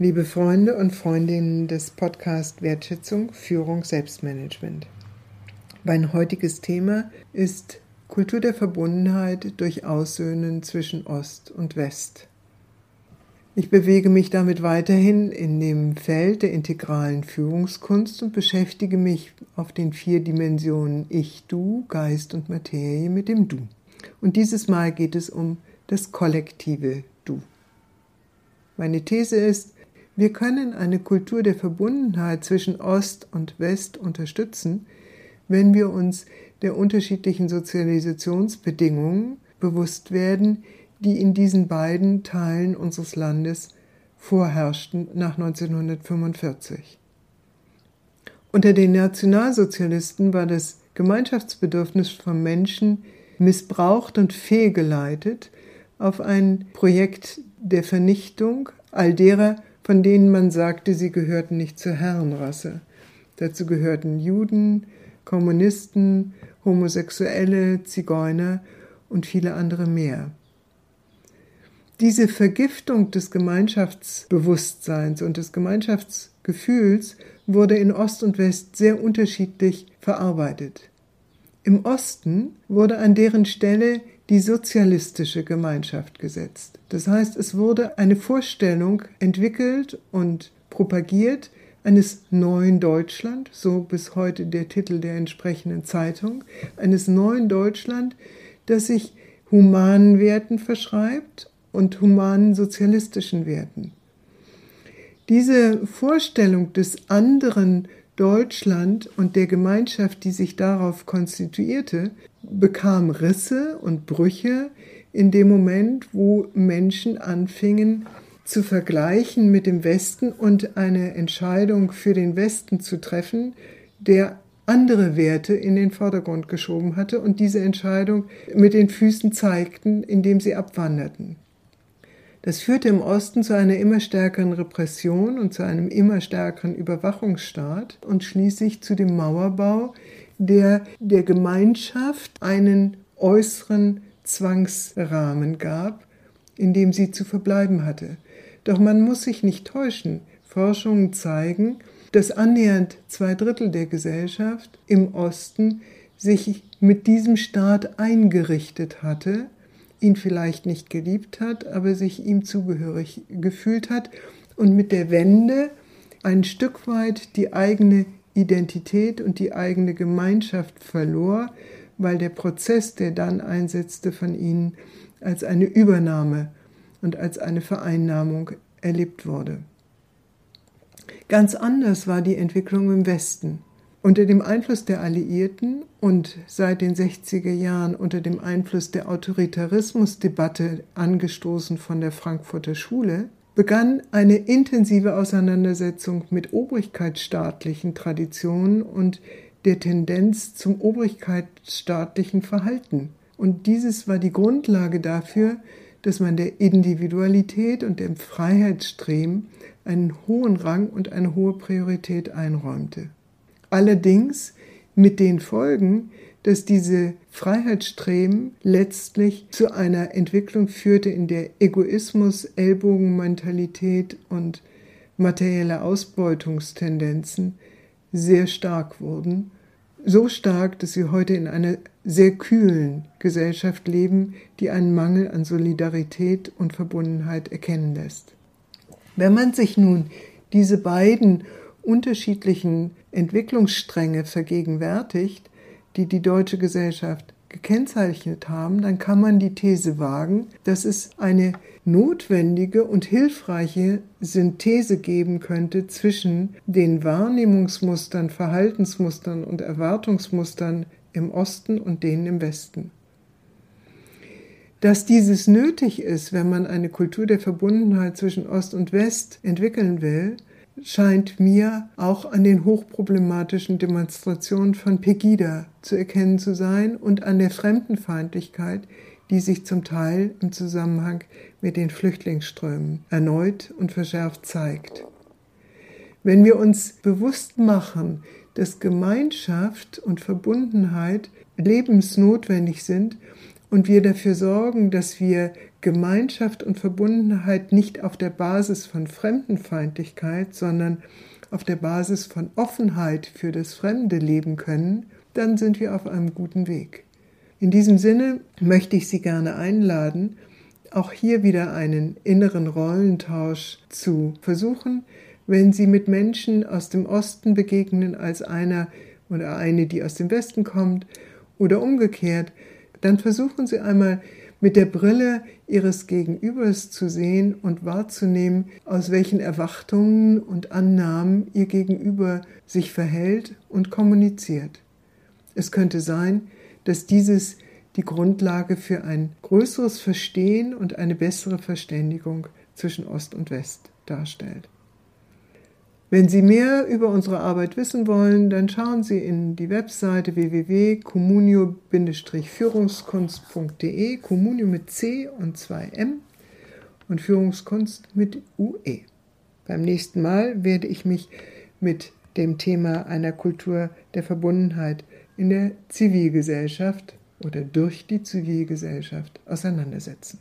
Liebe Freunde und Freundinnen des Podcast Wertschätzung, Führung, Selbstmanagement. Mein heutiges Thema ist Kultur der Verbundenheit durch Aussöhnen zwischen Ost und West. Ich bewege mich damit weiterhin in dem Feld der integralen Führungskunst und beschäftige mich auf den vier Dimensionen Ich, Du, Geist und Materie mit dem Du. Und dieses Mal geht es um das kollektive Du. Meine These ist, wir können eine Kultur der Verbundenheit zwischen Ost und West unterstützen, wenn wir uns der unterschiedlichen Sozialisationsbedingungen bewusst werden, die in diesen beiden Teilen unseres Landes vorherrschten nach 1945. Unter den Nationalsozialisten war das Gemeinschaftsbedürfnis von Menschen missbraucht und fehlgeleitet auf ein Projekt der Vernichtung all derer, von denen man sagte, sie gehörten nicht zur Herrenrasse. Dazu gehörten Juden, Kommunisten, Homosexuelle, Zigeuner und viele andere mehr. Diese Vergiftung des Gemeinschaftsbewusstseins und des Gemeinschaftsgefühls wurde in Ost und West sehr unterschiedlich verarbeitet. Im Osten wurde an deren Stelle die sozialistische Gemeinschaft gesetzt. Das heißt, es wurde eine Vorstellung entwickelt und propagiert eines neuen Deutschland, so bis heute der Titel der entsprechenden Zeitung, eines neuen Deutschland, das sich humanen Werten verschreibt und humanen sozialistischen Werten. Diese Vorstellung des anderen Deutschland und der Gemeinschaft, die sich darauf konstituierte, bekam Risse und Brüche in dem Moment, wo Menschen anfingen zu vergleichen mit dem Westen und eine Entscheidung für den Westen zu treffen, der andere Werte in den Vordergrund geschoben hatte und diese Entscheidung mit den Füßen zeigten, indem sie abwanderten. Das führte im Osten zu einer immer stärkeren Repression und zu einem immer stärkeren Überwachungsstaat und schließlich zu dem Mauerbau, der der Gemeinschaft einen äußeren Zwangsrahmen gab, in dem sie zu verbleiben hatte. Doch man muss sich nicht täuschen. Forschungen zeigen, dass annähernd zwei Drittel der Gesellschaft im Osten sich mit diesem Staat eingerichtet hatte, ihn vielleicht nicht geliebt hat, aber sich ihm zugehörig gefühlt hat und mit der Wende ein Stück weit die eigene Identität und die eigene Gemeinschaft verlor, weil der Prozess, der dann einsetzte, von ihnen als eine Übernahme und als eine Vereinnahmung erlebt wurde. Ganz anders war die Entwicklung im Westen. Unter dem Einfluss der Alliierten und seit den 60er Jahren unter dem Einfluss der Autoritarismusdebatte angestoßen von der Frankfurter Schule begann eine intensive Auseinandersetzung mit obrigkeitsstaatlichen Traditionen und der Tendenz zum obrigkeitsstaatlichen Verhalten. Und dieses war die Grundlage dafür, dass man der Individualität und dem Freiheitsstreben einen hohen Rang und eine hohe Priorität einräumte. Allerdings mit den Folgen, dass diese Freiheitsstreben letztlich zu einer Entwicklung führte, in der Egoismus, Ellbogenmentalität und materielle Ausbeutungstendenzen sehr stark wurden. So stark, dass sie heute in einer sehr kühlen Gesellschaft leben, die einen Mangel an Solidarität und Verbundenheit erkennen lässt. Wenn man sich nun diese beiden unterschiedlichen Entwicklungsstränge vergegenwärtigt, die die deutsche Gesellschaft gekennzeichnet haben, dann kann man die These wagen, dass es eine notwendige und hilfreiche Synthese geben könnte zwischen den Wahrnehmungsmustern, Verhaltensmustern und Erwartungsmustern im Osten und denen im Westen. Dass dieses nötig ist, wenn man eine Kultur der Verbundenheit zwischen Ost und West entwickeln will, scheint mir auch an den hochproblematischen Demonstrationen von Pegida zu erkennen zu sein und an der Fremdenfeindlichkeit, die sich zum Teil im Zusammenhang mit den Flüchtlingsströmen erneut und verschärft zeigt. Wenn wir uns bewusst machen, dass Gemeinschaft und Verbundenheit lebensnotwendig sind und wir dafür sorgen, dass wir Gemeinschaft und Verbundenheit nicht auf der Basis von Fremdenfeindlichkeit, sondern auf der Basis von Offenheit für das Fremde leben können, dann sind wir auf einem guten Weg. In diesem Sinne möchte ich Sie gerne einladen, auch hier wieder einen inneren Rollentausch zu versuchen, wenn Sie mit Menschen aus dem Osten begegnen als einer oder eine, die aus dem Westen kommt oder umgekehrt, dann versuchen Sie einmal mit der Brille Ihres Gegenübers zu sehen und wahrzunehmen, aus welchen Erwartungen und Annahmen Ihr Gegenüber sich verhält und kommuniziert. Es könnte sein, dass dieses die Grundlage für ein größeres Verstehen und eine bessere Verständigung zwischen Ost und West darstellt. Wenn Sie mehr über unsere Arbeit wissen wollen, dann schauen Sie in die Webseite www.communio-führungskunst.de, Communio mit C und 2 M und Führungskunst mit UE. Beim nächsten Mal werde ich mich mit dem Thema einer Kultur der Verbundenheit in der Zivilgesellschaft oder durch die Zivilgesellschaft auseinandersetzen.